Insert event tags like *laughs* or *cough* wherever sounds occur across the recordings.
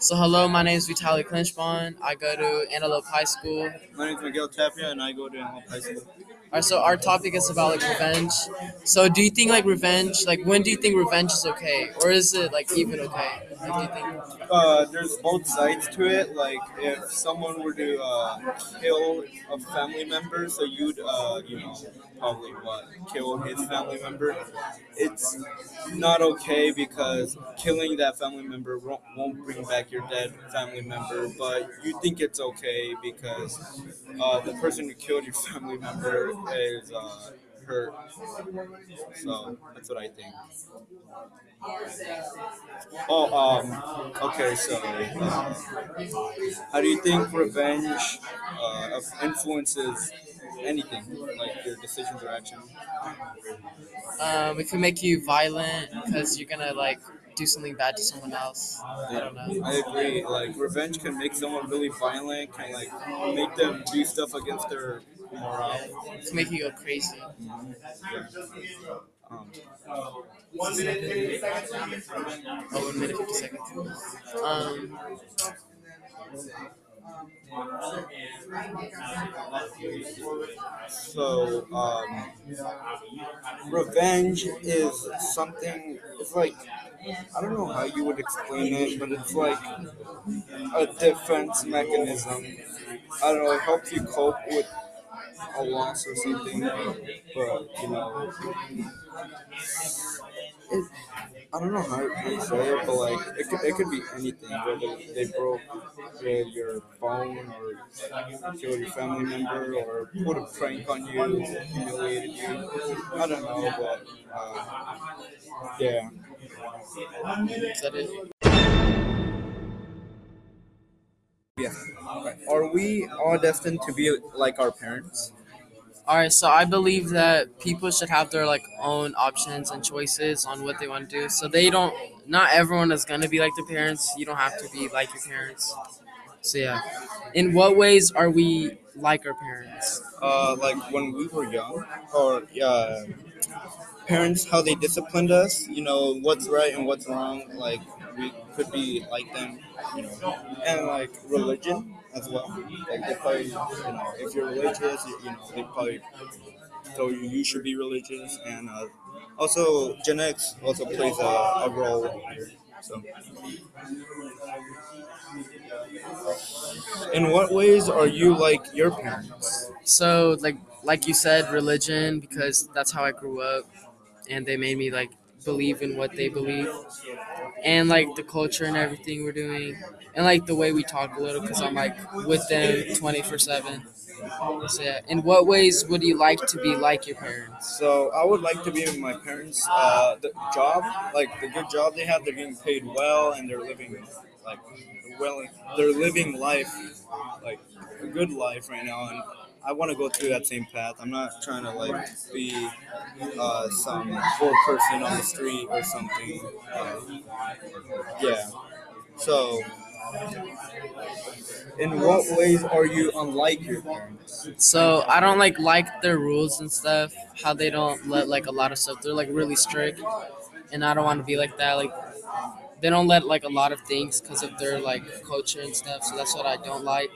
So hello, my name is Vitaly Clinchbon. I go to Antelope High School. My name is Miguel Tapia, and I go to Antelope High School. Alright, so our topic is about like revenge. So do you think like revenge, like when do you think revenge is okay, or is it like even okay? Uh, there's both sides to it. Like, if someone were to uh, kill a family member, so you'd, uh, you know, probably what kill his family member. It's not okay because killing that family member won't, won't bring back your dead family member, but you think it's okay because uh, the person who killed your *laughs* family member is uh, hurt. So that's what I think. Oh, um, okay. So, uh, how do you think revenge uh, influences anything, like your decisions or actions? Um, it can make you violent because you're gonna like do something bad to someone else. I don't know. I agree. Like revenge can make someone really violent, can like make them do stuff against their morale. It can make you go crazy. Um, Oh, one minute fifty seconds. Um, so, um, revenge is something. It's like I don't know how you would explain it, but it's like a defense mechanism. I don't know. It helps you cope with a loss or something, but you know, it, I don't know how, to say it, but like it could, it could be anything. Whether they broke uh, your phone or killed your family member or put a prank on you, humiliated you. I don't know, but uh, yeah. is that it? Yeah. Are we all destined to be like our parents? All right, so I believe that people should have their like own options and choices on what they want to do. So they don't. Not everyone is gonna be like their parents. You don't have to be like your parents. So yeah. In what ways are we like our parents? uh, like when we were young, or uh, parents how they disciplined us. You know what's right and what's wrong. Like we could be like them, you know, and like religion as well. Like they probably, you know, if you're religious, you, you know, they probably tell you you should be religious, and uh, also genetics also plays a, a role. So. In what ways are you like your parents? So like like you said, religion because that's how I grew up, and they made me like believe in what they believe, and like the culture and everything we're doing, and like the way we talk a little because I'm like with them twenty four seven. So yeah. In what ways would you like to be like your parents? So I would like to be in my parents' uh, the job, like the good job they have. They're getting paid well, and they're living like well. They're living life like a good life right now, and I want to go through that same path. I'm not trying to like be uh, some poor person on the street or something. Uh, yeah. So, in what ways are you unlike your parents? So I don't like like their rules and stuff. How they don't let like a lot of stuff. They're like really strict, and I don't want to be like that. Like they don't let like a lot of things because of their like culture and stuff. So that's what I don't like,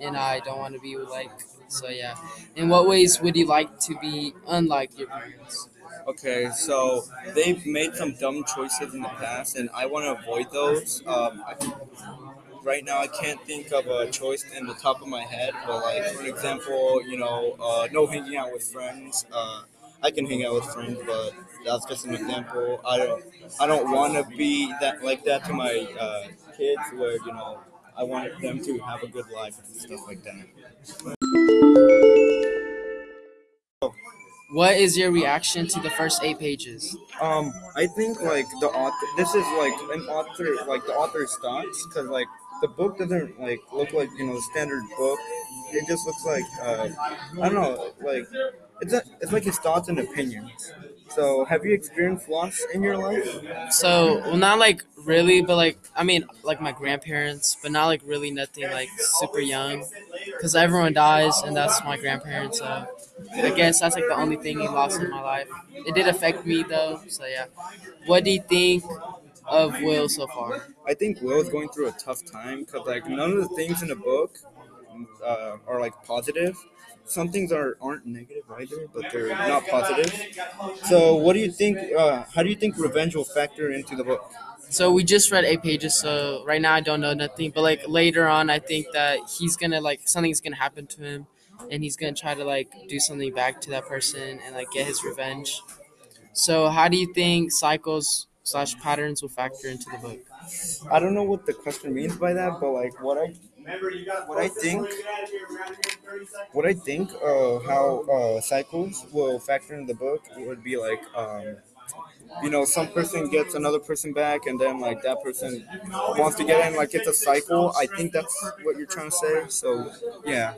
and I don't want to be like. So yeah. In what ways would you like to be unlike your parents? Okay, so they've made some dumb choices in the past, and I want to avoid those. Um, I, right now, I can't think of a choice in the top of my head, but like for example, you know, uh, no hanging out with friends. Uh, I can hang out with friends, but that's just an example. I don't, I don't want to be that like that to my uh, kids, where you know, I want them to have a good life and stuff like that. What is your reaction to the first eight pages? Um, I think like the author. This is like an author, like the author's thoughts, because like the book doesn't like look like you know the standard book. It just looks like uh, I don't know, like it's a, it's like his thoughts and opinions. So, have you experienced loss in your life? So, well, not like really, but like, I mean, like my grandparents, but not like really nothing like super young. Because everyone dies, and that's my grandparents. So, I guess that's like the only thing he lost in my life. It did affect me though. So, yeah. What do you think of Will so far? I think Will's going through a tough time because like none of the things in the book uh, are like positive. Some things are aren't negative either, but they're not positive. So, what do you think? Uh, how do you think revenge will factor into the book? So we just read eight pages, so right now I don't know nothing. But like later on, I think that he's gonna like something's gonna happen to him, and he's gonna try to like do something back to that person and like get his revenge. So how do you think cycles slash patterns will factor into the book? I don't know what the question means by that, but like what I what I think what I think uh, how uh, cycles will factor in the book would be like um, you know some person gets another person back and then like that person wants to get in like it's a cycle i think that's what you're trying to say so yeah